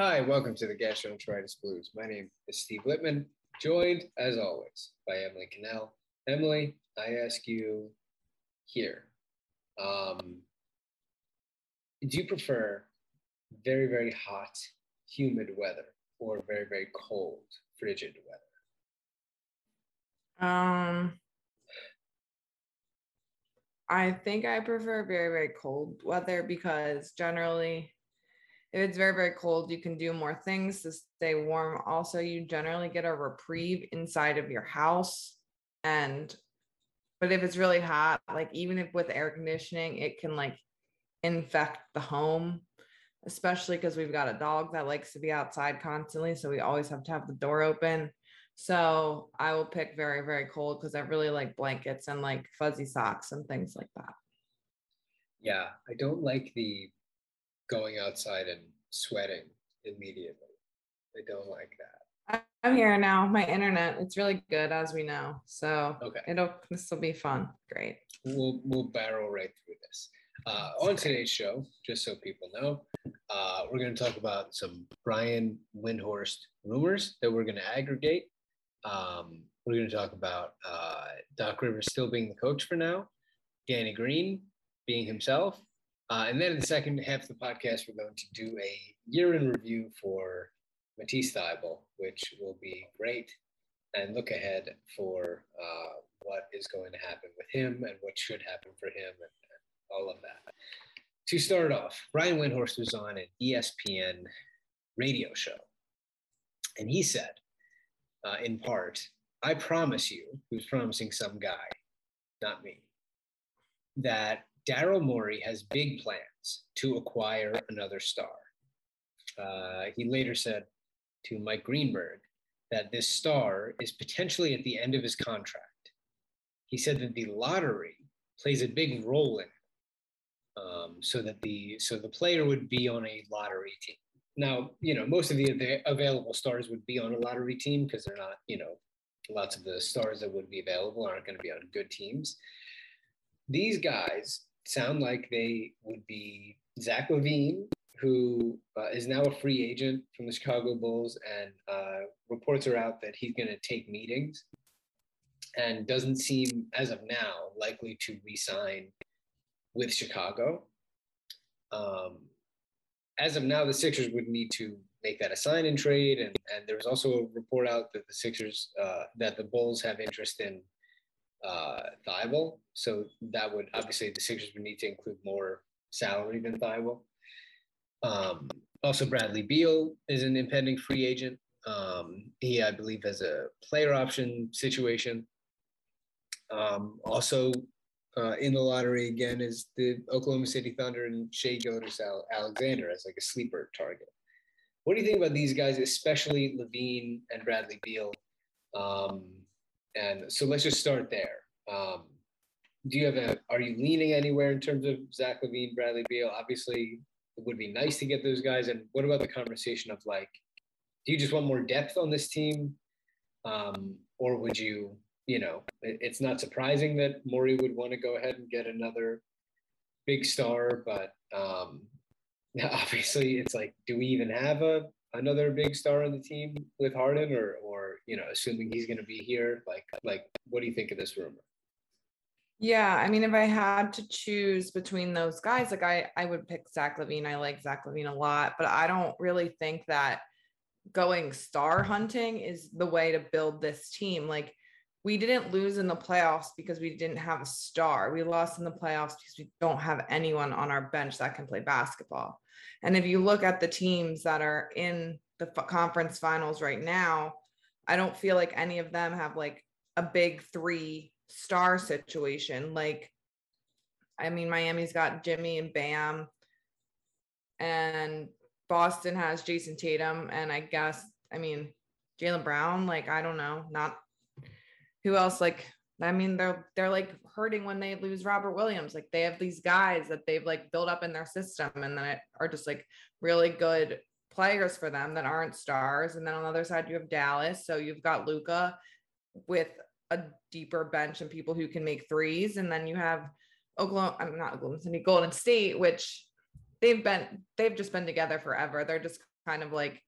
Hi, welcome to the Gastroenteritis Blues. My name is Steve Littman, joined as always by Emily Cannell. Emily, I ask you here, um, do you prefer very, very hot, humid weather or very, very cold, frigid weather? Um, I think I prefer very, very cold weather because generally, if it's very, very cold, you can do more things to stay warm. Also, you generally get a reprieve inside of your house. And, but if it's really hot, like even if with air conditioning, it can like infect the home, especially because we've got a dog that likes to be outside constantly. So we always have to have the door open. So I will pick very, very cold because I really like blankets and like fuzzy socks and things like that. Yeah, I don't like the going outside and sweating immediately. I don't like that. I'm here now. My internet, it's really good as we know. So Okay. it'll this will be fun. Great. we'll we'll barrel right through this. Uh, on today's show, just so people know, uh, we're going to talk about some Brian Windhorst rumors that we're going to aggregate. Um, we're going to talk about uh, Doc Rivers still being the coach for now, Danny Green being himself, uh, and then in the second half of the podcast, we're going to do a year in review for Matisse Thybulle, which will be great, and look ahead for uh, what is going to happen with him and what should happen for him and, all of that. To start off, Brian Windhorst was on an ESPN radio show, and he said, uh, in part, I promise you, he was promising some guy, not me, that Daryl Morey has big plans to acquire another star. Uh, he later said to Mike Greenberg that this star is potentially at the end of his contract. He said that the lottery plays a big role in it, um, so that the so the player would be on a lottery team. Now, you know, most of the ava- available stars would be on a lottery team because they're not, you know, lots of the stars that would be available aren't going to be on good teams. These guys sound like they would be Zach LaVine, who uh, is now a free agent from the Chicago Bulls, and uh, reports are out that he's going to take meetings and doesn't seem, as of now, likely to re-sign with Chicago. Um, as of now, the Sixers would need to make that a sign and trade, and and there was also a report out that the Sixers uh, that the Bulls have interest in uh, Thybulle. So that would obviously the Sixers would need to include more salary than Thybulle. Um, also, Bradley Beal is an impending free agent. Um, he, I believe, has a player option situation. Um, also, uh, in the lottery again is the Oklahoma City Thunder and Shea Gildas Alexander as like a sleeper target. What do you think about these guys, especially LaVine and Bradley Beal? Um, and so let's just start there. Um, do you have a? Are you leaning anywhere in terms of Zach LaVine, Bradley Beal? Obviously, it would be nice to get those guys. And what about the conversation of like, do you just want more depth on this team, um, or would you? You know, it, it's not surprising that Morey would want to go ahead and get another big star, but um, obviously, it's like, do we even have a another big star on the team with Harden, or or you know, assuming he's going to be here? Like, like, what do you think of this rumor? Yeah, I mean, if I had to choose between those guys, like I, I would pick Zach LaVine. I like Zach LaVine a lot, but I don't really think that going star hunting is the way to build this team. Like we didn't lose in the playoffs because we didn't have a star. We lost in the playoffs because we don't have anyone on our bench that can play basketball. And if you look at the teams that are in the conference finals right now, I don't feel like any of them have like a big three star situation. Like, I mean, Miami's got Jimmy and Bam, and Boston has Jayson Tatum, and I guess, I mean, Jaylen Brown. Like, I don't know, not who else. Like, I mean, they're they're like hurting when they lose Robert Williams. Like, they have these guys that they've like built up in their system, and then it are just like really good players for them that aren't stars. And then on the other side, you have Dallas. So you've got Luka with a deeper bench and people who can make threes. And then you have Oklahoma, I'm not Oklahoma City, Golden State, which they've been, they've just been together forever. They're just kind of like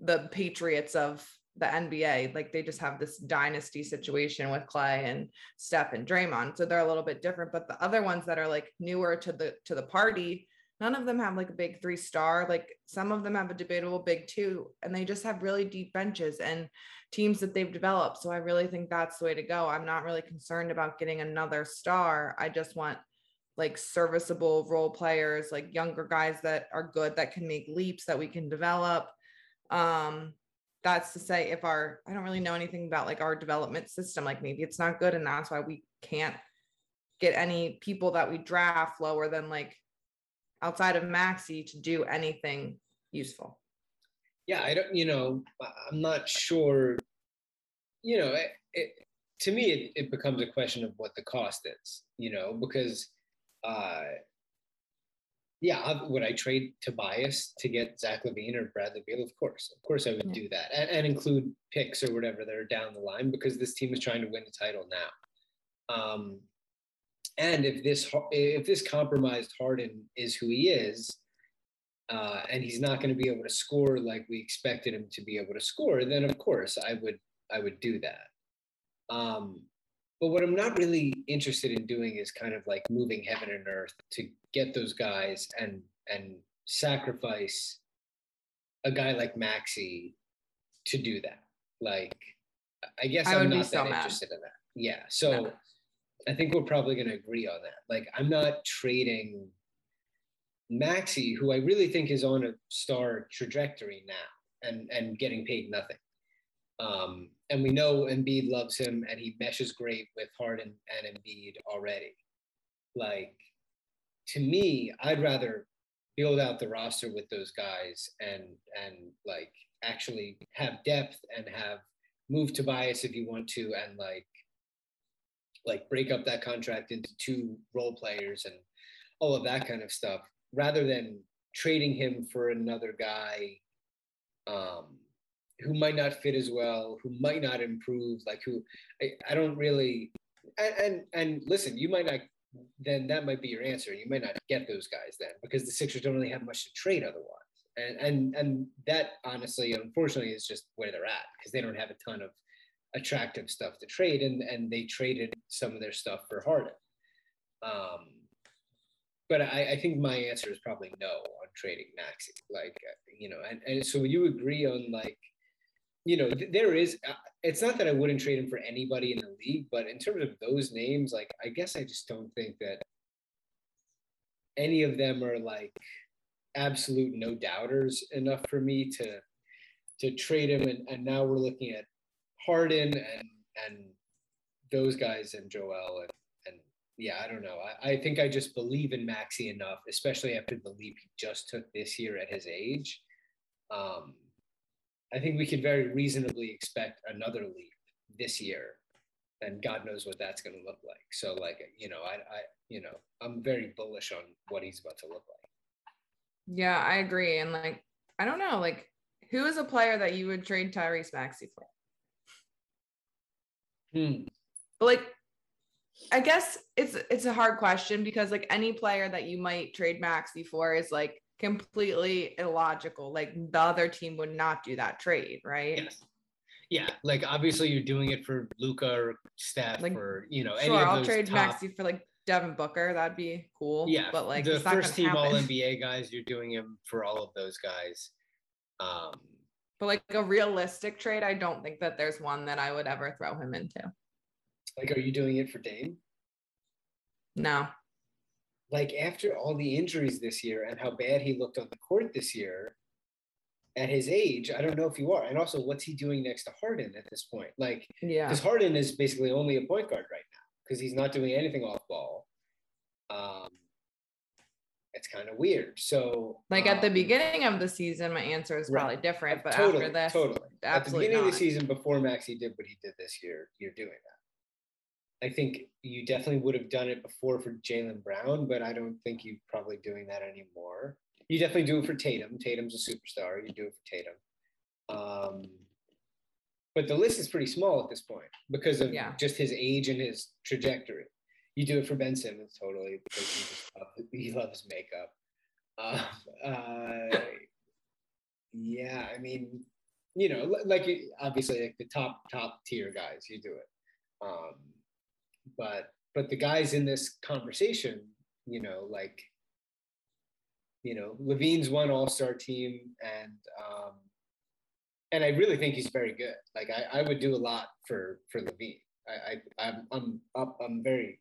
the Patriots of the NBA. Like they just have this dynasty situation with Klay and Steph and Draymond. So they're a little bit different. But the other ones that are like newer to the to the party, none of them have like a big three star. Like some of them have a debatable big two, and they just have really deep benches and teams that they've developed. So I really think that's the way to go. I'm not really concerned about getting another star. I just want like serviceable role players, like younger guys that are good that can make leaps that we can develop. Um, that's to say if our I don't really know anything about like our development system, like maybe it's not good and that's why we can't get any people that we draft lower than like outside of Maxey to do anything useful. Yeah, I don't, you know, I'm not sure, you know, it, it, to me, it, it becomes a question of what the cost is, you know, because uh, yeah, would I trade Tobias to get Zach LaVine or Bradley Beal? Of course, of course, I would yeah. do that, and, and, include picks or whatever that are down the line because this team is trying to win the title now. Um, and if this if this compromised Harden is who he is, uh, and he's not going to be able to score like we expected him to be able to score, then of course I would I would do that. Um, but what I'm not really interested in doing is kind of like moving heaven and earth to get those guys and and sacrifice a guy like Maxey to do that. Like, I guess I am not so that mad. interested in that. Yeah. So no. I think we're probably going to agree on that. Like, I'm not trading Maxey, who I really think is on a star trajectory now and and getting paid nothing. Um, and we know Embiid loves him and he meshes great with Harden and Embiid already. Like to me, I'd rather build out the roster with those guys and and like actually have depth and have move Tobias if you want to and like like break up that contract into two role players and all of that kind of stuff rather than trading him for another guy um who might not fit as well, who might not improve, like who I, I don't really and, and and listen, you might not then that might be your answer. You might not get those guys then because the Sixers don't really have much to trade otherwise. And and and that honestly, unfortunately, is just where they're at because they don't have a ton of attractive stuff to trade, and and they traded some of their stuff for Harden. Um, but I, I think my answer is probably no on trading Maxey. Like you know, and and so you agree on like you know, there is. Uh, it's not that I wouldn't trade him for anybody in the league, but in terms of those names, like I guess I just don't think that any of them are like absolute no doubters enough for me to to trade him. And, and now we're looking at Harden and and those guys and Joel and and yeah, I don't know. I, I think I just believe in Maxey enough, especially after the leap he just took this year at his age. Um, I think we could very reasonably expect another leap this year, and God knows what that's going to look like. So, like, you know, I, I, you know, I'm very bullish on what he's about to look like. Yeah, I agree. And like, I don't know, like, who is a player that you would trade Tyrese Maxey for? Hmm. But like, I guess it's it's a hard question because like any player that you might trade Maxey for is like completely illogical. Like the other team would not do that trade, right? Yes. Yeah, like obviously you're doing it for Luka or Steph like, or you know. Sure, I'll trade top... Maxey for like Devin Booker. That'd be cool. Yeah, but like the first team All NBA guys, you're doing him for all of those guys. Um, but like a realistic trade, I don't think that there's one that I would ever throw him into. Like, are you doing it for Dame? No like after all the injuries this year and how bad he looked on the court this year at his age, I don't know if you are. And also, what's he doing next to Harden at this point? Like, yeah, because Harden is basically only a point guard right now because he's not doing anything off ball. Um, it's kind of weird. So, like um, at the um, beginning of the season, my answer is probably right. different, but totally, after this, totally. At the beginning not. of the season, before Maxey did what he did this year, you're doing that. I think you definitely would have done it before for Jaylen Brown, but I don't think you're probably doing that anymore. you definitely do it for Tatum. Tatum's a superstar. You do it for Tatum. Um, but the list is pretty small at this point because of Yeah. just his age and his trajectory. You do it for Ben Simmons totally because he, just love- he loves makeup. Uh, uh, yeah, I mean, you know, like obviously like the top top tier guys, you do it. Um, but but the guys in this conversation, you know, like you know, LaVine's one All Star team, and um, and I really think he's very good. Like I, I would do a lot for for LaVine. I, I I'm I'm up. I'm very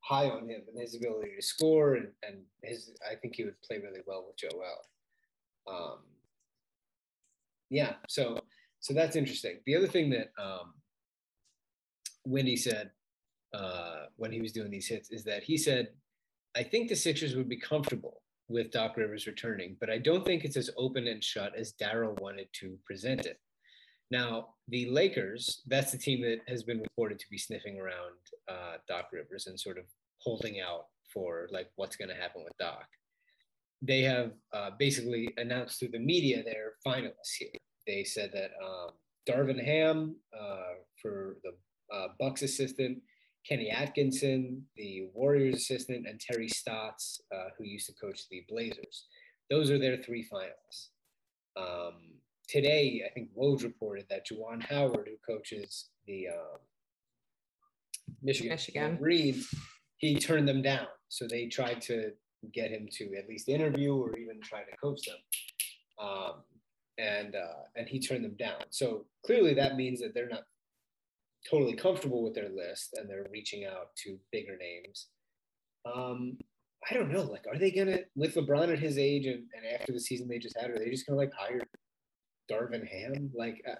high on him and his ability to score, and and his. I think he would play really well with Joel. Um, yeah, so so that's interesting. The other thing that um, Wendy said uh, when he was doing these hits is that he said, "I think the Sixers would be comfortable with Doc Rivers returning, but I don't think it's as open and shut as Daryl wanted to present it." Now, the Lakers, that's the team that has been reported to be sniffing around uh, Doc Rivers and sort of holding out for like what's going to happen with Doc. They have uh, basically announced through the media they're finalists here. They said that um, Darvin Ham uh, for the uh, Bucks assistant, Kenny Atkinson, the Warriors assistant, and Terry Stotts, uh, who used to coach the Blazers. Those are their three finalists. Um, today, I think Woj reported that Juwan Howard, who coaches the um, Michigan, Michigan. Wolverines, he turned them down. So they tried to get him to at least interview or even try to coach them. Um, and uh, and he turned them down. So clearly that means that they're not totally comfortable with their list and they're reaching out to bigger names. Um, I don't know. Like, are they gonna with LeBron at his age and, and after the season they just had, are they just gonna like hire Darvin Ham? Like, uh,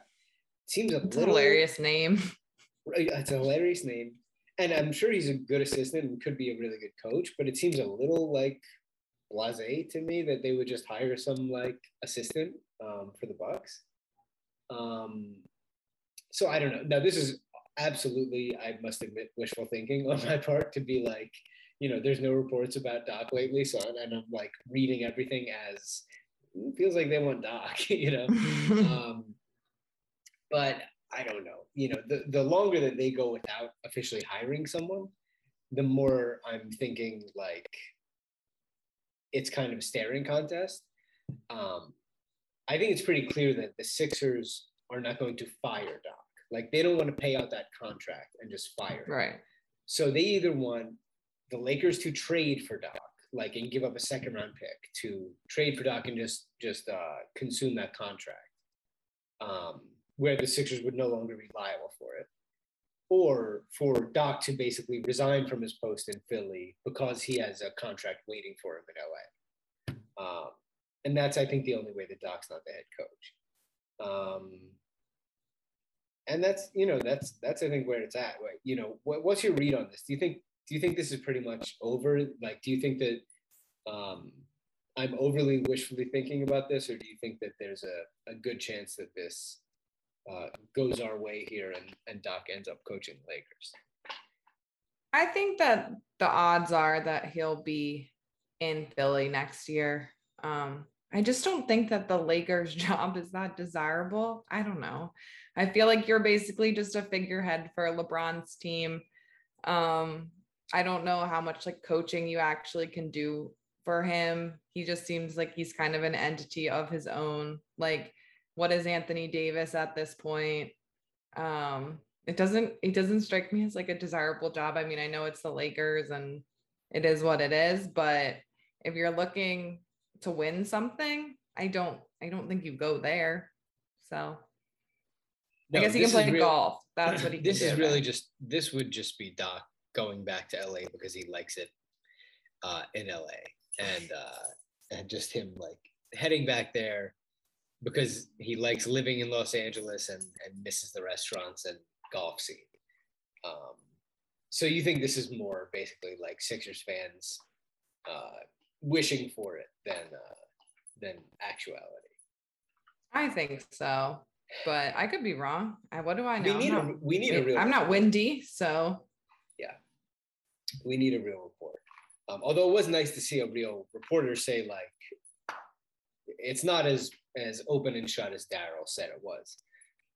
seems a little hilarious name. It's a hilarious name. And I'm sure he's a good assistant and could be a really good coach, but it seems a little like blase to me that they would just hire some like assistant um, for the Bucks. Um, so I don't know. Now this is absolutely, I must admit, wishful thinking on my part to be like, you know, there's no reports about Doc lately, so and I'm like reading everything as "Mm, feels like they want Doc, you know. um, but I don't know. You know, the, the longer that they go without officially hiring someone, the more I'm thinking like it's kind of a staring contest. Um, I think it's pretty clear that the Sixers are not going to fire Doc. Like they don't want to pay out that contract and just fire. him. right. So they either want the Lakers to trade for Doc, like and give up a second round pick to trade for Doc and just just uh, consume that contract, um, where the Sixers would no longer be liable for it, or for Doc to basically resign from his post in Philly because he has a contract waiting for him in LA. Um, and that's I think the only way that Doc's not the head coach. Um, and that's you know that's that's I think where it's at. Right? You know, what, what's your read on this? Do you think do you think this is pretty much over? Like, do you think that um, I'm overly wishfully thinking about this, or do you think that there's a, a good chance that this uh, goes our way here and and Doc ends up coaching the Lakers? I think that the odds are that he'll be in Philly next year. Um, I just don't think that the Lakers job is that desirable. I don't know. I feel like you're basically just a figurehead for LeBron's team. Um, I don't know how much like coaching you actually can do for him. He just seems like he's kind of an entity of his own. Like, what is Anthony Davis at this point? Um, it doesn't it doesn't strike me as like a desirable job. I mean, I know it's the Lakers and it is what it is, but if you're looking to win something, I don't I don't think you go there. So I guess he can play real- golf. That's what he can this is really then. just this would just be Doc going back to LA because he likes it uh, in LA and uh, and just him like heading back there because he likes living in Los Angeles and and misses the restaurants and golf scene. Um, so you think this is more basically like Sixers fans uh, wishing for it than uh, than actuality. I think so. But I could be wrong. I, what do I know? We I'm need not, a we need a real. I'm not windy, so yeah, we need a real report. Um, although it was nice to see a real reporter say like, it's not as as open and shut as Daryl said it was,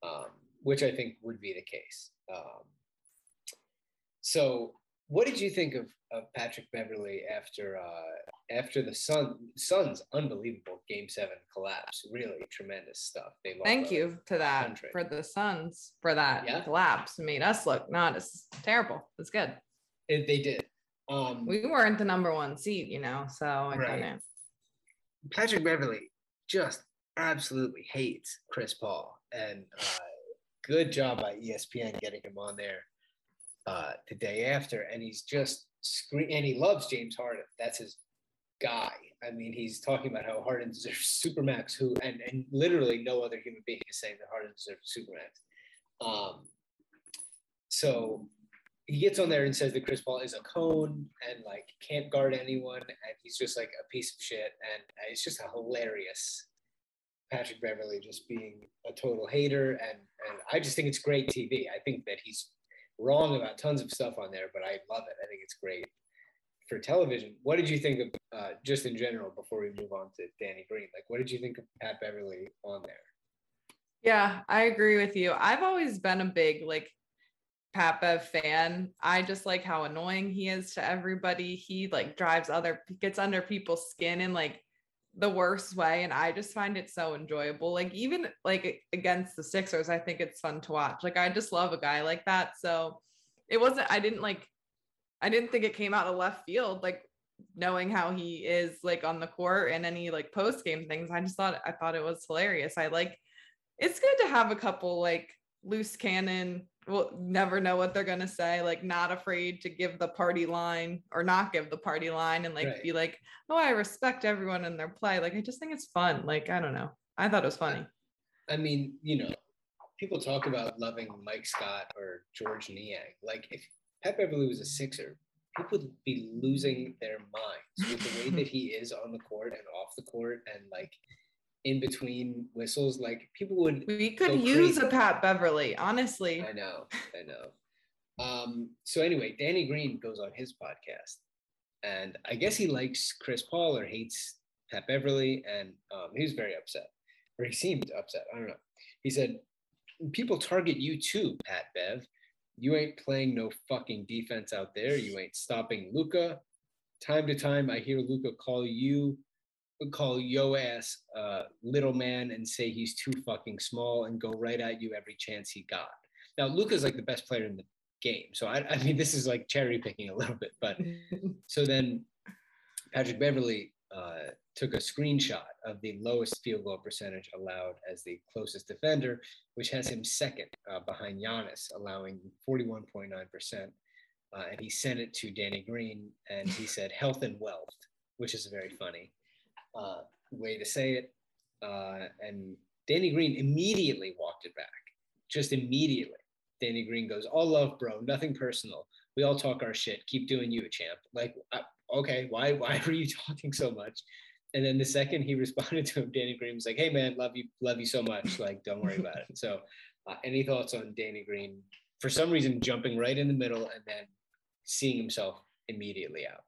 um, which I think would be the case. Um, so, what did you think of, of Patrick Beverley after uh, after the Sun Suns unbelievable Game Seven collapse? Really tremendous stuff. They lost Thank you to that 100. for the Suns for that Yeah. collapse. Made us look not as terrible. It's good. It, they did. Um, We weren't the number one seed, you know, so I Right. kind of Patrick Beverley just absolutely hates Chris Paul, and uh, good job by ESPN getting him on there uh, the day after. And he's just scream, and he loves James Harden. That's his guy. I mean, he's talking about how Harden deserves supermax. Who and and literally no other human being is saying that Harden deserves supermax. Um, so he gets on there and says that Chris Paul is a cone and like can't guard anyone, and he's just like a piece of shit. And it's just a hilarious Patrick Beverley just being a total hater, and and I just think it's great TV. I think that he's wrong about tons of stuff on there, but I love it. I think it's great for television. What did you think of uh, just in general before we move on to Danny Green? Like, what did you think of Pat Beverley on there? Yeah, I agree with you. I've always been a big like Pat Bev fan. I just like how annoying he is to everybody. He like drives other gets under people's skin in like the worst way and I just find it so enjoyable. Like even like against the Sixers, I think it's fun to watch. Like I just love a guy like that. So it wasn't I didn't like I didn't think it came out of left field like knowing how he is like on the court and any like post game things. I just thought I thought it was hilarious. I like it's good to have a couple like loose cannon will never know what they're gonna say like not afraid to give the party line or not give the party line and like Right. be like oh i respect everyone in their play like i just think it's fun like i don't know i thought it was funny I mean, you know, people talk about loving Mike Scott or George Niang. Like, if Pat Beverley was a Sixer, people would be losing their minds with the way that he is on the court and off the court and like in between whistles. Like, people would. we could use crazy. a pat beverley honestly I know, I know. Um, so anyway, Danny Green goes on his podcast, and I guess he likes Chris Paul or hates Pat Beverley, and um, he was very upset, or he seemed upset. I don't know. He said, "People target you too, Pat Bev. You ain't playing no fucking defense out there. You ain't stopping Luka. Time to time, I hear Luka call you." Call yo ass uh, little man and say he's too fucking small and go right at you every chance he got. Now Luka's like the best player in the game, so I, I mean this is like cherry picking a little bit, but so then Patrick Beverley uh, took a screenshot of the lowest field goal percentage allowed as the closest defender, which has him second uh, behind Giannis, allowing 41.9%. Uh, and he sent it to Danny Green, and he said health and wealth, which is very funny uh, way to say it. Uh, and Danny Green immediately walked it back, just immediately. Danny Green goes, "All love, bro. Nothing personal. We all talk our shit. Keep doing you, champ." Like, uh, okay, why why were you talking so much? And then the second he responded to him, Danny Green was like, "Hey man, love you, love you so much. Like, don't worry about it." So, uh, any thoughts on Danny Green? For some reason, jumping right in the middle and then seeing himself immediately out.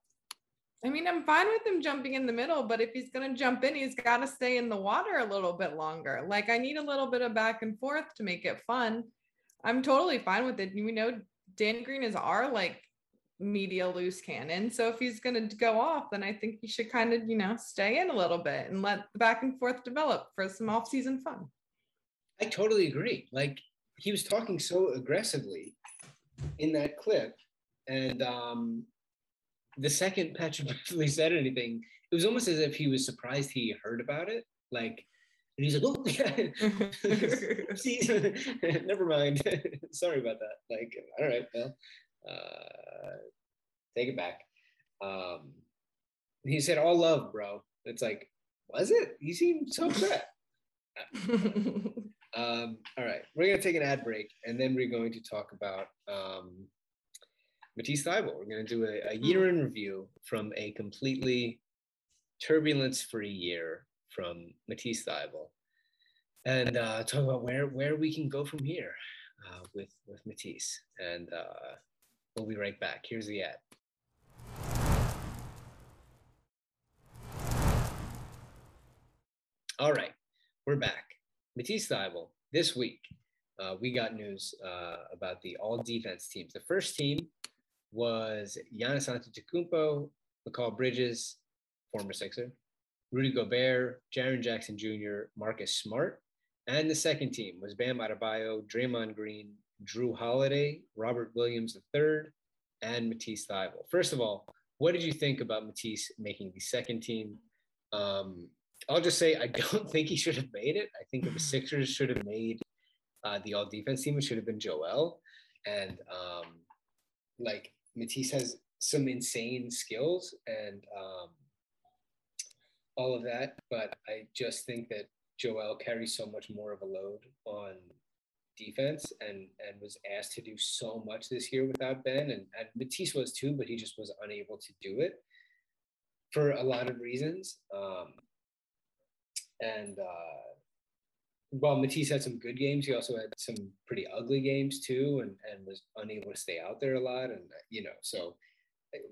I mean, I'm fine with him jumping in the middle, but if he's going to jump in, he's got to stay in the water a little bit longer. Like, I need a little bit of back and forth to make it fun. I'm totally fine with it. We know Dan Green is our like media loose cannon. So if he's going to go off, then I think he should kind of, you know, stay in a little bit and let the back and forth develop for some off season fun. I totally agree. Like he was talking so aggressively in that clip, and um, the second Patrick Beverley said anything, it was almost as if he was surprised he heard about it. Like, and he's like, "Oh, yeah, see, never mind. Sorry about that." Like, all right, well, uh, take it back. Um, he said, "All love, bro." It's like, was it? He seemed so upset. Um, all right, we're gonna take an ad break, and then we're going to talk about um, Matisse Thybulle. We're gonna do a, a year in review from a completely turbulence-free year from Matisse Thybulle, and uh, talk about where where we can go from here uh, with with Matisse. And uh, we'll be right back. Here's the ad. All right, we're back. Matisse Thybulle, this week, uh, we got news uh, about the all defense teams. The first team was Giannis Antetokounmpo, Mikal Bridges, former Sixer, Rudy Gobert, Jaren Jackson Jr., Marcus Smart. And the second team was Bam Adebayo, Draymond Green, Jrue Holiday, Robert Williams III, and Matisse Thybulle. First of all, what did you think about Matisse making the second team? Um, I'll just say I don't think he should have made it. I think if the Sixers should have made uh, the all defense team, it should have been Joel. And um, like Matisse has some insane skills and um, all of that, but I just think that Joel carries so much more of a load on defense and and was asked to do so much this year without Ben and, and Matisse was too, but he just was unable to do it for a lot of reasons. Um, and uh, while Matisse had some good games, he also had some pretty ugly games too, and and was unable to stay out there a lot. And you know, so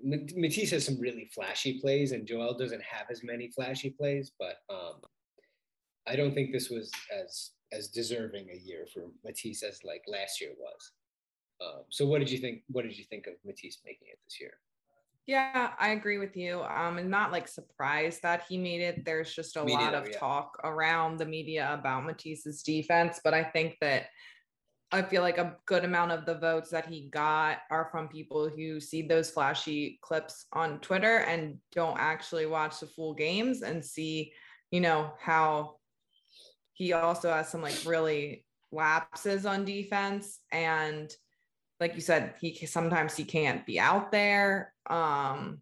Matisse has some really flashy plays, and Joel doesn't have as many flashy plays. But um, I don't think this was as as deserving a year for Matisse as like last year was. Um, so what did you think? What did you think of Matisse making it this year? Yeah, I agree with you. Um, I'm not like surprised that he made it. There's just a lot of yeah. talk around the media about Matisse's defense, but I think that I feel like a good amount of the votes that he got are from people who see those flashy clips on Twitter and don't actually watch the full games and see, you know, how he also has some like really lapses on defense and like you said he sometimes he can't be out there um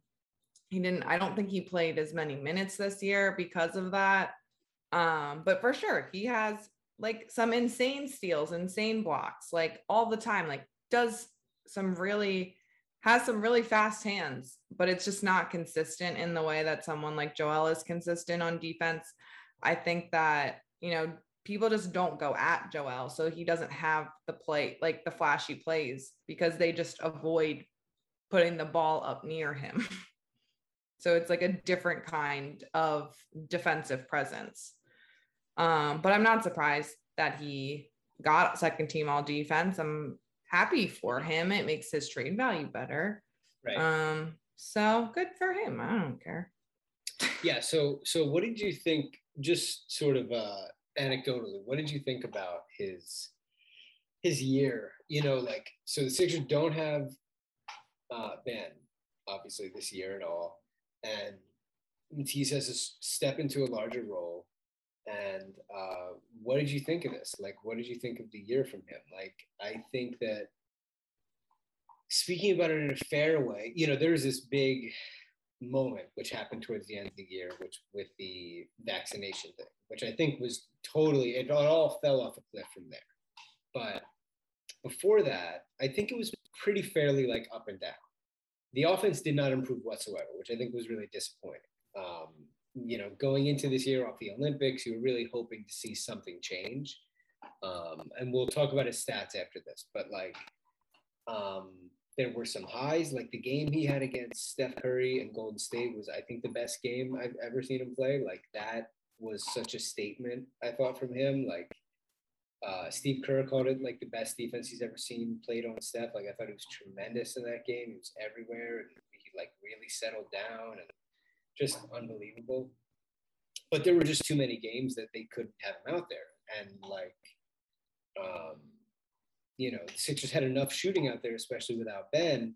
he didn't i don't think he played as many minutes this year because of that um but for sure he has like some insane steals insane blocks like all the time like does some really has some really fast hands but it's just not consistent in the way that someone like joel is consistent on defense. I think that you know people just don't go at joel so he doesn't have the play like the flashy plays because they just avoid putting the ball up near him so it's like a different kind of defensive presence um, but I'm not surprised that he got second team all defense. I'm happy for him. It makes his trade value better. Right. Um, so good for him. I don't care. yeah. So so what did you think? Just sort of uh, anecdotally, what did you think about his his year? You know, like so the Sixers don't have uh, Ben obviously this year at all, and Matisse has to step into a larger role. And uh, what did you think of this? Like, what did you think of the year from him? Like, I think that speaking about it in a fair way, you know, there's this big moment which happened towards the end of the year, which with the vaccination thing, which I think was totally it all fell off a cliff from there. But before that, I think it was pretty fairly like up and down. The offense did not improve whatsoever, which I think was really disappointing. Um, you know, going into this year off the Olympics, you were really hoping to see something change. Um, and we'll talk about his stats after this, but like um, there were some highs, like the game he had against Steph Curry and Golden State was, I think, the best game I've ever seen him play. Like that was such a statement, I thought, from him. Like uh, Steve Kerr called it like the best defense he's ever seen played on Steph. Like I thought it was tremendous in that game. He was everywhere. And he like really settled down and just unbelievable. But there were just too many games that they couldn't have him out there. And like, um, you know, the Sixers had enough shooting out there, especially without Ben.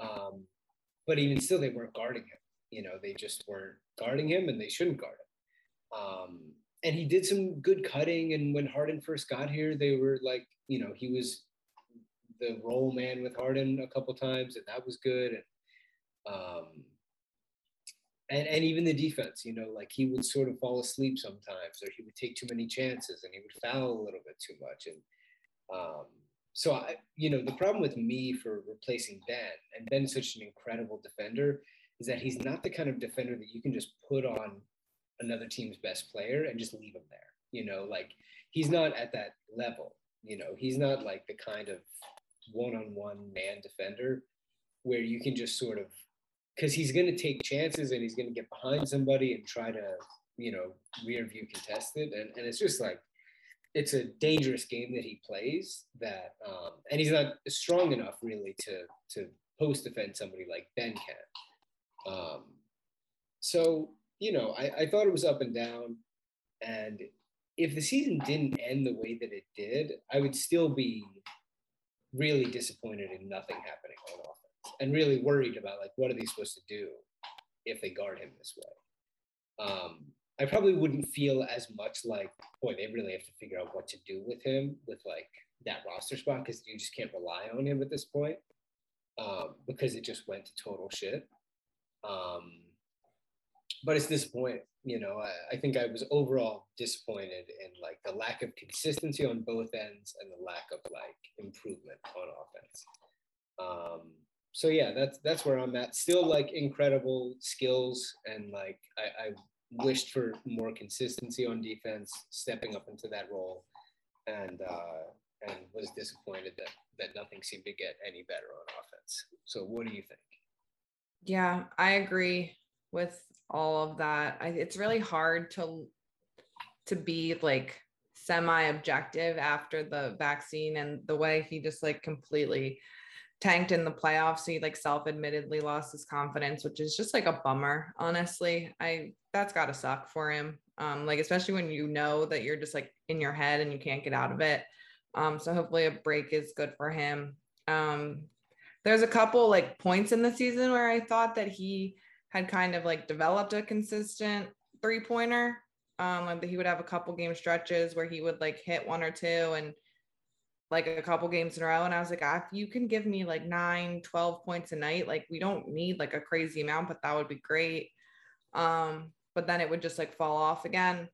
Um, but even still, they weren't guarding him. You know, they just weren't guarding him, and they shouldn't guard him. Um, and he did some good cutting. And when Harden first got here, they were like, you know, he was the role man with Harden a couple times, and that was good. And um, and and even the defense, you know, like he would sort of fall asleep sometimes, or he would take too many chances, and he would foul a little bit too much. And um, so, I, you know, the problem with me for replacing Ben, and Ben's such an incredible defender, is that he's not the kind of defender that you can just put on another team's best player and just leave him there. You know, like he's not at that level. You know, he's not like the kind of one-on-one man defender where you can just sort of because he's going to take chances and he's going to get behind somebody and try to you know, rear view contested. And, and it's just like, it's a dangerous game that he plays that, um, and he's not strong enough really to, to post defend somebody like Ben can. Um, so, you know, I, I thought it was up and down. And if the season didn't end the way that it did, I would still be really disappointed in nothing happening on offense and really worried about like what are they supposed to do if they guard him this way. Um, I probably wouldn't feel as much like, boy, they really have to figure out what to do with him with like that roster spot because you just can't rely on him at this point um, because it just went to total shit. Um, but it's disappointing. You know, I, I think I was overall disappointed in like the lack of consistency on both ends and the lack of like improvement on offense. Um, so yeah, that's that's where I'm at. Still like incredible skills and like I, I wished for more consistency on defense, stepping up into that role, and uh, and was disappointed that that nothing seemed to get any better on offense. So what do you think? Yeah, I agree with all of that. I, it's really hard to to be like semi-objective after the vaccine and the way he just like completely tanked in the playoffs. He like self-admittedly lost his confidence, which is just like a bummer, honestly. I that's gotta suck for him. Um, like especially when you know that you're just like in your head and you can't get out of it. Um, so hopefully a break is good for him. Um, there's a couple like points in the season where I thought that he had kind of like developed a consistent three pointer. Um, like he would have a couple game stretches where he would like hit one or two and like a couple games in a row. And I was like, ah, if you can give me like nine, 12 points a night, like we don't need like a crazy amount, but that would be great. Um, but then it would just like fall off again.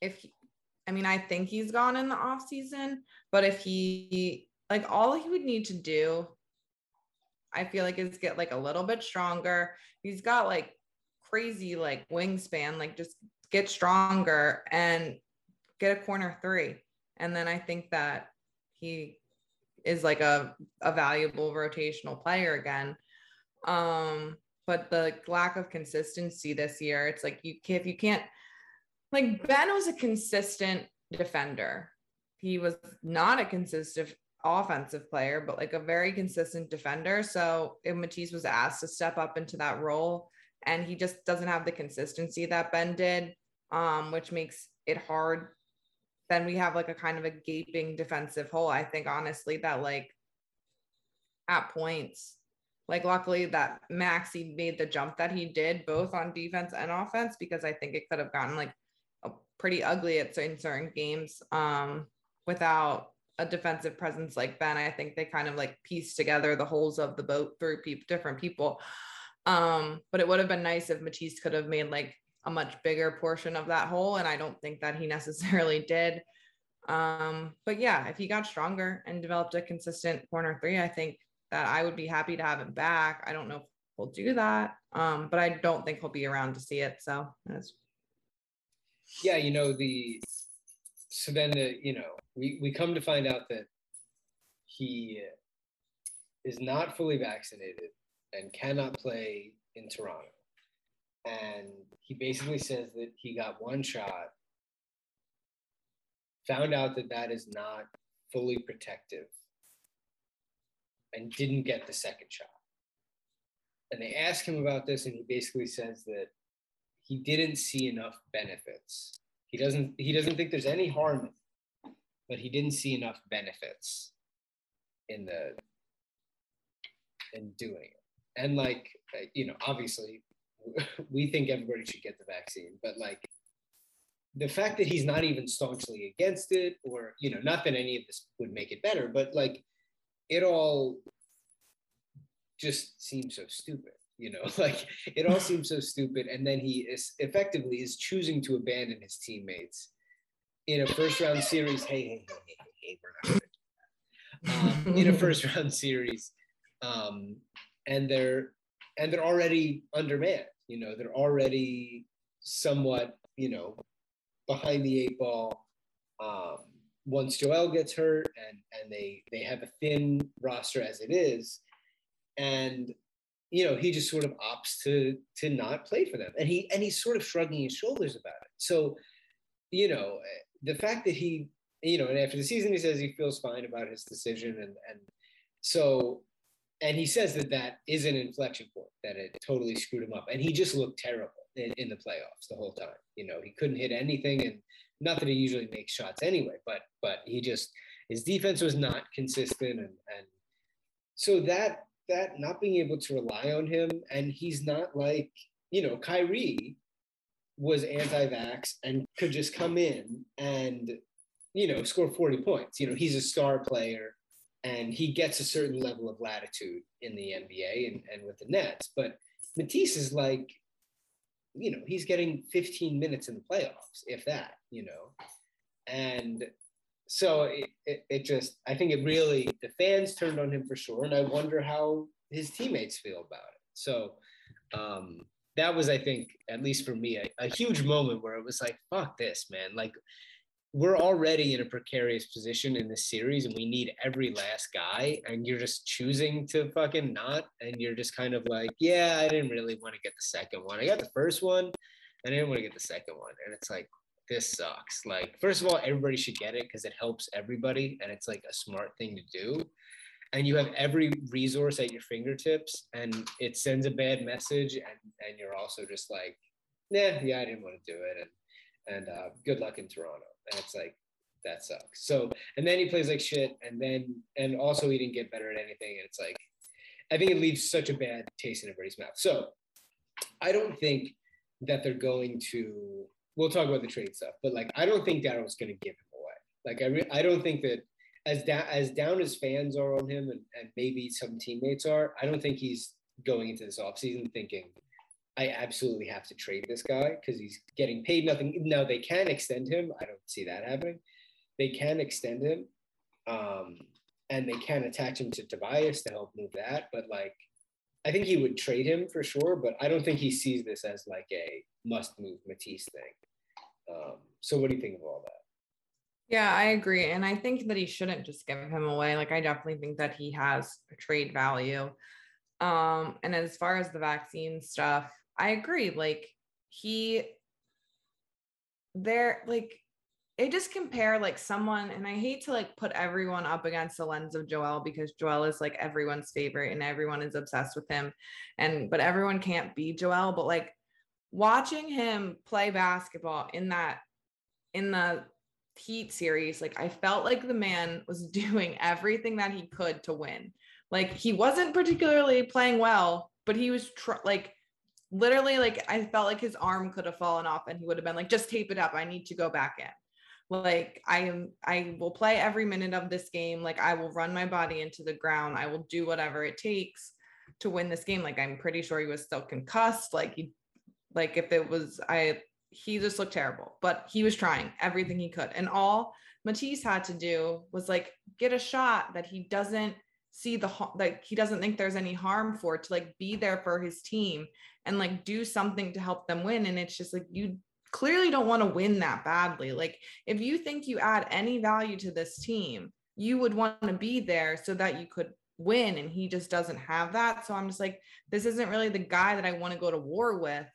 If he, I mean, I think he's gone in the off season, but if he like all he would need to do I feel like is get like a little bit stronger. He's got like crazy like wingspan, like just get stronger and get a corner three. And then I think that he is like a, a valuable rotational player again. Um, but the lack of consistency this year, it's like you if you can't like Ben was a consistent defender. He was not a consistent offensive player, but like a very consistent defender. So if Matisse was asked to step up into that role, and he just doesn't have the consistency that Ben did, um, which makes it hard. Then we have like a kind of a gaping defensive hole. I think honestly that like at points, like luckily that Maxey made the jump that he did both on defense and offense because I think it could have gotten like pretty ugly at certain certain games um, without a defensive presence like Ben. I think they kind of like pieced together the holes of the boat through people, different people. Um, but it would have been nice if Matisse could have made like a much bigger portion of that hole. And I don't think that he necessarily did. Um, but yeah, if he got stronger and developed a consistent corner three, I think that I would be happy to have him back. I don't know if he'll do that. Um, but I don't think he'll be around to see it. So that's yeah, you know, the so then the you know we we come to find out that he is not fully vaccinated and cannot play in Toronto. And he basically says that he got one shot, found out that that is not fully protective, and didn't get the second shot. And they ask him about this, and he basically says that he didn't see enough benefits he doesn't he doesn't think there's any harm, but he didn't see enough benefits in the in doing it. And like you know, obviously, we think everybody should get the vaccine, but like the fact that he's not even staunchly against it, or you know, not that any of this would make it better, but like it all just seems so stupid you know like it all seems so stupid. And then he is effectively is choosing to abandon his teammates in a first round series. Hey hey hey hey, hey we're not um, in a first round series. Um, and they're and they're already undermanned you know they're already somewhat you know behind the eight ball. Um, once joel gets hurt and and they they have a thin roster as it is and you know, he just sort of opts to to not play for them, and he and he's sort of shrugging his shoulders about it. So, you know, the fact that he, you know, and after the season he says he feels fine about his decision, and and so, and he says that that is an inflection point that it totally screwed him up, and he just looked terrible in, in the playoffs the whole time. You know, he couldn't hit anything, and not that he usually makes shots anyway, but but he just his defense was not consistent, and and so that that not being able to rely on him, and he's not like you know Kyrie was anti-vax and could just come in and you know score 40 points. You know he's a star player and he gets a certain level of latitude in the NBA and, and with the Nets. But Matisse is like, you know, he's getting 15 minutes in the playoffs, if that, you know. And so it, it, it, just i think it really the fans turned on him for sure and i wonder how his teammates feel about it so um, that was i think at least for me a, a, huge moment where it was like fuck this man like we're already in a precarious position in this series and we need every last guy and you're just choosing to fucking not and you're just kind of like yeah i didn't really want to get the second one i got the first one i didn't want to get the second one and it's like this sucks. Like, first of all, everybody should get it because it helps everybody and it's like a smart thing to do. And you have every resource at your fingertips and it sends a bad message. And, and you're also just like, nah, yeah, I didn't want to do it. And, and uh, good luck in Toronto. And it's like, that sucks. So, and then he plays like shit. And then, and also he didn't get better at anything. And it's like, I think it leaves such a bad taste in everybody's mouth. So I don't think that they're going to we'll talk about the trade stuff, but like I don't think Daryl's going to give him away. Like I re- I don't think that as down as down as fans are on him and, and maybe some teammates are, I don't think he's going into this offseason thinking I absolutely have to trade this guy because he's getting paid nothing. Now they can extend him. I don't see that happening. They can extend him. Um, and they can attach him to Tobias to help move that. But like I think he would trade him for sure, but I don't think he sees this as like a must move Matisse thing. Um, so what do you think of all that? Yeah, I agree. And I think that he shouldn't just give him away. Like I definitely think that he has trade value. Um, and as far as the vaccine stuff, I agree. Like he there like it just compare like someone and I hate to like put everyone up against the lens of Joel because Joel is like everyone's favorite and everyone is obsessed with him and but everyone can't be Joel but like watching him play basketball in that in the heat series like i felt like the man was doing everything that he could to win like he wasn't particularly playing well but he was tr- like literally like i felt like his arm could have fallen off and he would have been like just tape it up. I need to go back in. Like i am i will play every minute of this game. Like i will run my body into the ground. I will do whatever it takes to win this game. Like i'm pretty sure he was still concussed. Like he like if it was I he just looked terrible, but he was trying everything he could. And all Matisse had to do was like get a shot that he doesn't see the like he doesn't think there's any harm for to like be there for his team and like do something to help them win and it's just like you clearly don't want to win that badly like if you think you add any value to this team you would want to be there so that you could win and he just doesn't have that so i'm just like this isn't really the guy that i want to go to war with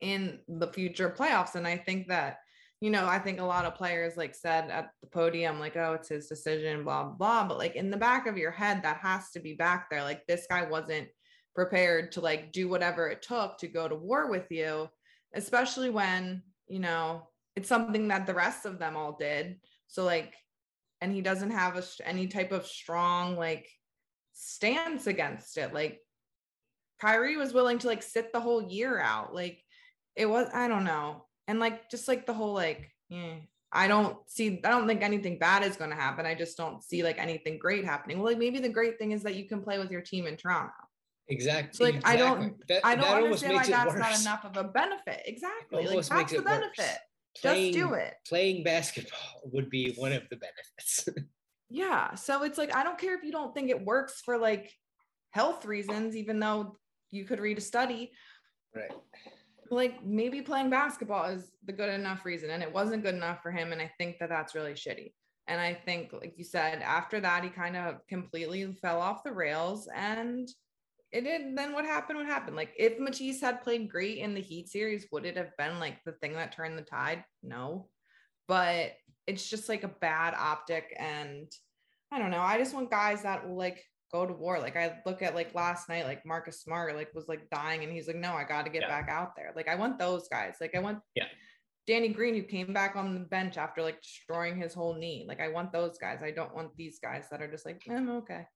in the future playoffs. And I think that, you know, I think a lot of players like said at the podium, like, oh, it's his decision, blah, blah. But like in the back of your head, that has to be back there. Like this guy wasn't prepared to like do whatever it took to go to war with you, especially when, you know, it's something that the rest of them all did. So like, and he doesn't have a, any type of strong like stance against it. Like Kyrie was willing to like sit the whole year out. Like it was i don't know and like just like the whole like yeah i don't see i don't think anything bad is going to happen i just don't see like anything great happening well like maybe the great thing is that you can play with your team in toronto exactly so, like exactly. i don't that, i don't understand why that's worse. not enough of a benefit. Exactly like that's the it benefit. Worse. Playing, just do it. playing basketball would be one of the benefits. Yeah so it's like i don't care if you don't think it works for like health reasons even though you could read a study. Right. Like maybe playing basketball is the good enough reason and it wasn't good enough for him and i think that that's really shitty. And i think like you said after that he kind of completely fell off the rails and it did. Then what happened? What happened? Like if Matisse had played great in the Heat series, would it have been like the thing that turned the tide? No, but it's just like a bad optic, and I don't know. I just want guys that will like go to war. Like I look at like last night, like Marcus Smart, like was like dying, and he's like, no, I got to get Yeah. back out there. Like I want those guys. Like I want Yeah. Danny Green, who came back on the bench after like destroying his whole knee. Like I want those guys. I don't want these guys that are just like, I'm okay.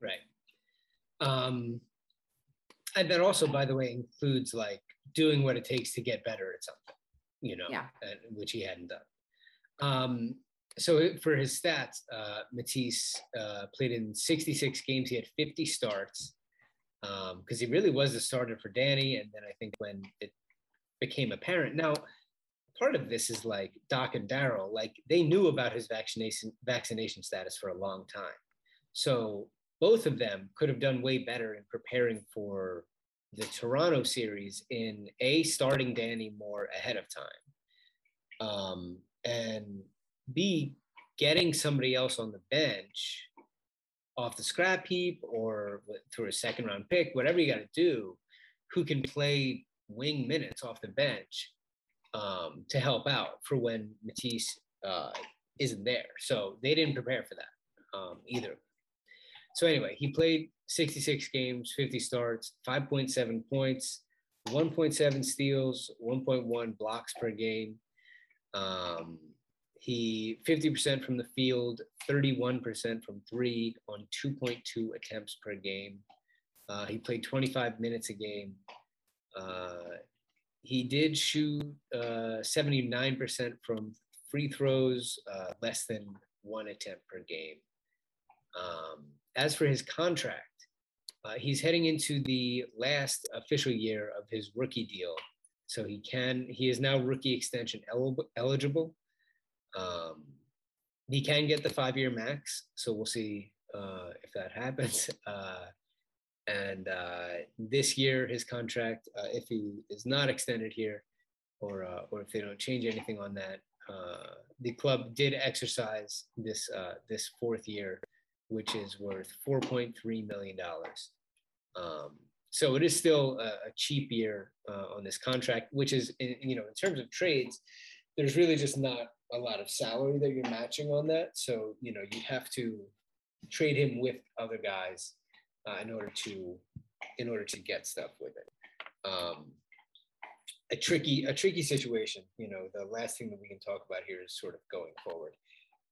Right. Um, and that also, by the way, includes like doing what it takes to get better at something, you know, Yeah. and, which he hadn't done. Um, so for his stats, uh, Matisse uh, played in 66 games. He had 50 starts because he really was the starter for Danny. And then I think when it became apparent, now part of this is like Doc and Daryl, like they knew about his vaccination vaccination status for a long time. So both of them could have done way better in preparing for the Toronto series in a starting Danny more ahead of time, um, and b getting somebody else on the bench off the scrap heap or through a second round pick, whatever you got to do, who can play wing minutes off the bench um, to help out for when Matisse uh, isn't there. So they didn't prepare for that um, either. So anyway, he played 66 games, 50 starts, 5.7 points, 1.7 steals, 1.1 blocks per game. Um, he 50% from the field, 31% from three on 2.2 attempts per game. Uh, he played 25 minutes a game. Uh, he did shoot uh, 79% from free throws, uh, less than one attempt per game. Um, as for his contract, uh, he's heading into the last official year of his rookie deal. So he can, he is now rookie extension el- eligible. Um, he can get the five year max. So we'll see uh, if that happens. Uh, and uh, this year, his contract, uh, if he is not extended here, or uh, or if they don't change anything on that, the club did exercise this this fourth year, which is worth 4.3 million dollars. Um, so it is still a, a cheap year uh, on this contract, which is in, you know in terms of trades, there's really just not a lot of salary that you're matching on that. So you know you have to trade him with other guys uh, in order to in order to get stuff with it. Um, a tricky a tricky situation. You know, the last thing that we can talk about here is sort of going forward.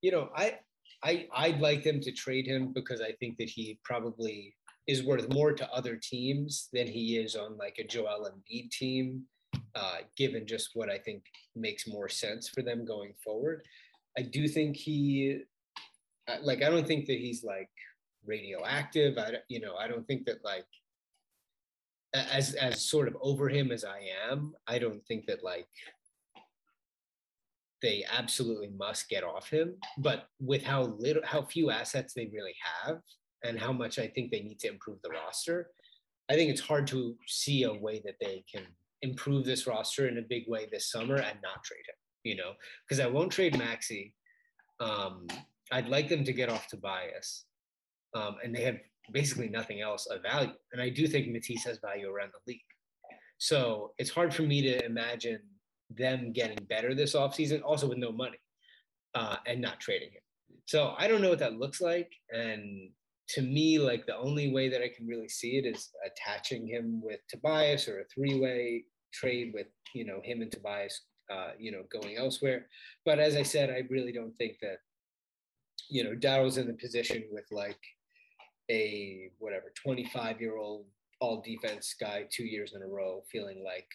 You know, I I I'd like them to trade him because I think that he probably is worth more to other teams than he is on like a Joel Embiid team, uh, given just what I think makes more sense for them going forward. I do think he, like, I don't think that he's like radioactive. I, you know, I don't think that like, as as sort of over him as I am, I don't think that like they absolutely must get off him. But with how little, how few assets they really have, and how much I think they need to improve the roster, I think it's hard to see a way that they can improve this roster in a big way this summer and not trade him. You know, because I won't trade Maxey. Um, I'd like them to get off Tobias, um, and they have basically nothing else of value. And I do think Matisse has value around the league. So it's hard for me to imagine them getting better this offseason, also with no money, uh, and not trading him. So I don't know what that looks like. And to me, like the only way that I can really see it is attaching him with Tobias or a three-way trade with you know him and Tobias, uh, you know, going elsewhere. But as I said, I really don't think that you know Daryl's in the position with like a whatever 25 year old all defense guy two years in a row feeling like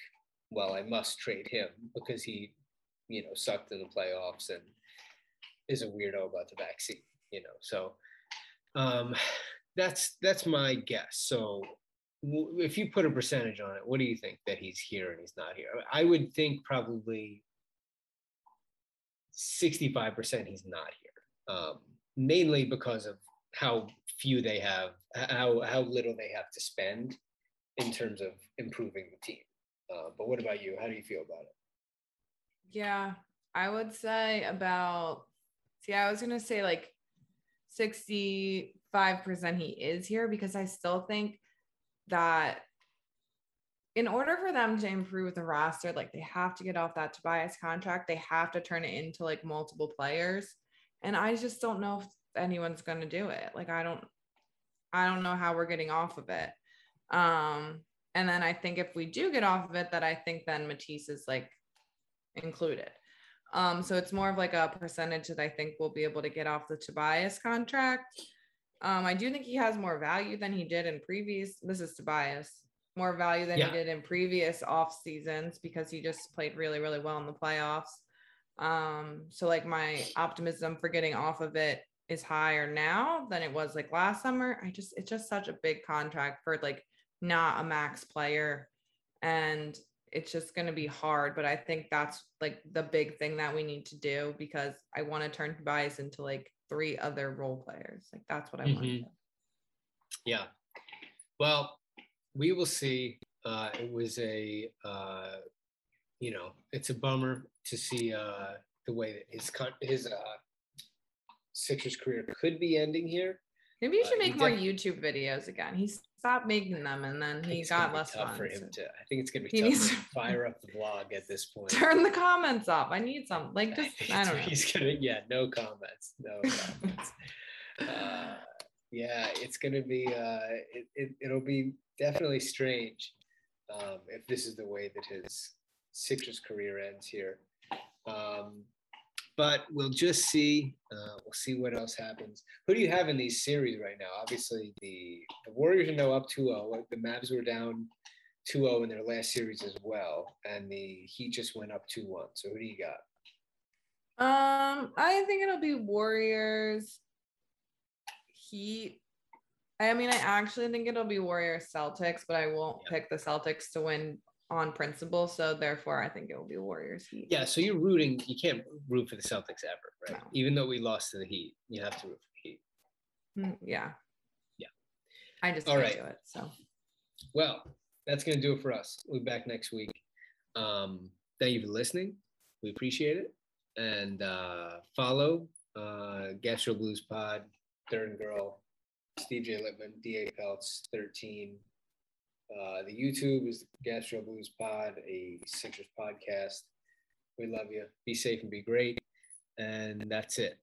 well i must trade him because he you know sucked in the playoffs and is a weirdo about the vaccine you know so um that's that's my guess so w- if you put a percentage on it what do you think that he's here and he's not here i would think probably 65% he's not here um, mainly because of how few they have, how how little they have to spend in terms of improving the team. Uh, but what about you? How do you feel about it? Yeah, I would say about, see, I was going to say like 65% he is here because I still think that in order for them to improve with the roster, like they have to get off that Tobias contract. They have to turn it into like multiple players. And I just don't know if anyone's going to do it. Like I don't I don't know how we're getting off of it. Um and then I think if we do get off of it that I think then Matisse is like included. Um so it's more of like a percentage that I think we'll be able to get off the Tobias contract. Um I do think he has more value than he did in previous this is Tobias more value than Yeah. he did in previous off seasons because he just played really, really well in the playoffs. Um, so like my optimism for getting off of it is higher now than it was like last summer. I just it's just such a big contract for like not a max player. And it's just gonna be hard. But I think that's like the big thing that we need to do because I want to turn Tobias into like three other role players. Like that's what I want to Mhm. do. Yeah. Well, we will see. Uh, it was a, uh, you know, it's a bummer to see uh, the way that his con- his uh, Sixers career could be ending here. Maybe you Uh, should he make more def- YouTube videos again. He stopped making them and then he it's got less tough fun. for him to. I think it's gonna be He tough needs to- fire up the blog at this point. Turn the comments off. I need some. Like I just think I don't know. He's gonna yeah, no comments, no comments. uh, yeah, it's gonna be uh, it, it it'll be definitely strange um, if this is the way that his Sixers career ends here. Um, but we'll just see. Uh, we'll see what else happens. Who do you have in these series right now? Obviously, the, the Warriors are now up 2-0. The Mavs were down 2-0 in their last series as well, and the Heat just went up 2-1. So who do you got? Um, I think it'll be Warriors. Heat. I mean, I actually think it'll be Warriors Celtics, but I won't Yeah. pick the Celtics to win on principle. So therefore, I think it will be Warriors Heat. Yeah, so you're rooting. You can't root for the Celtics ever, right? No. Even though we lost to the Heat, you have to root for the Heat. Mm, yeah. Yeah. I just All can't right. do it. So Well, that's gonna do it for us. We'll be back next week. Um, thank you for listening. We appreciate it, and uh, follow uh, Gastro Blues Pod, Third Girl, Steve J. Lippman, Da Pelts, thirteen. Uh, the YouTube is the Gastro Blues Pod, a Sixers podcast. We love you. Be safe and be great. And that's it.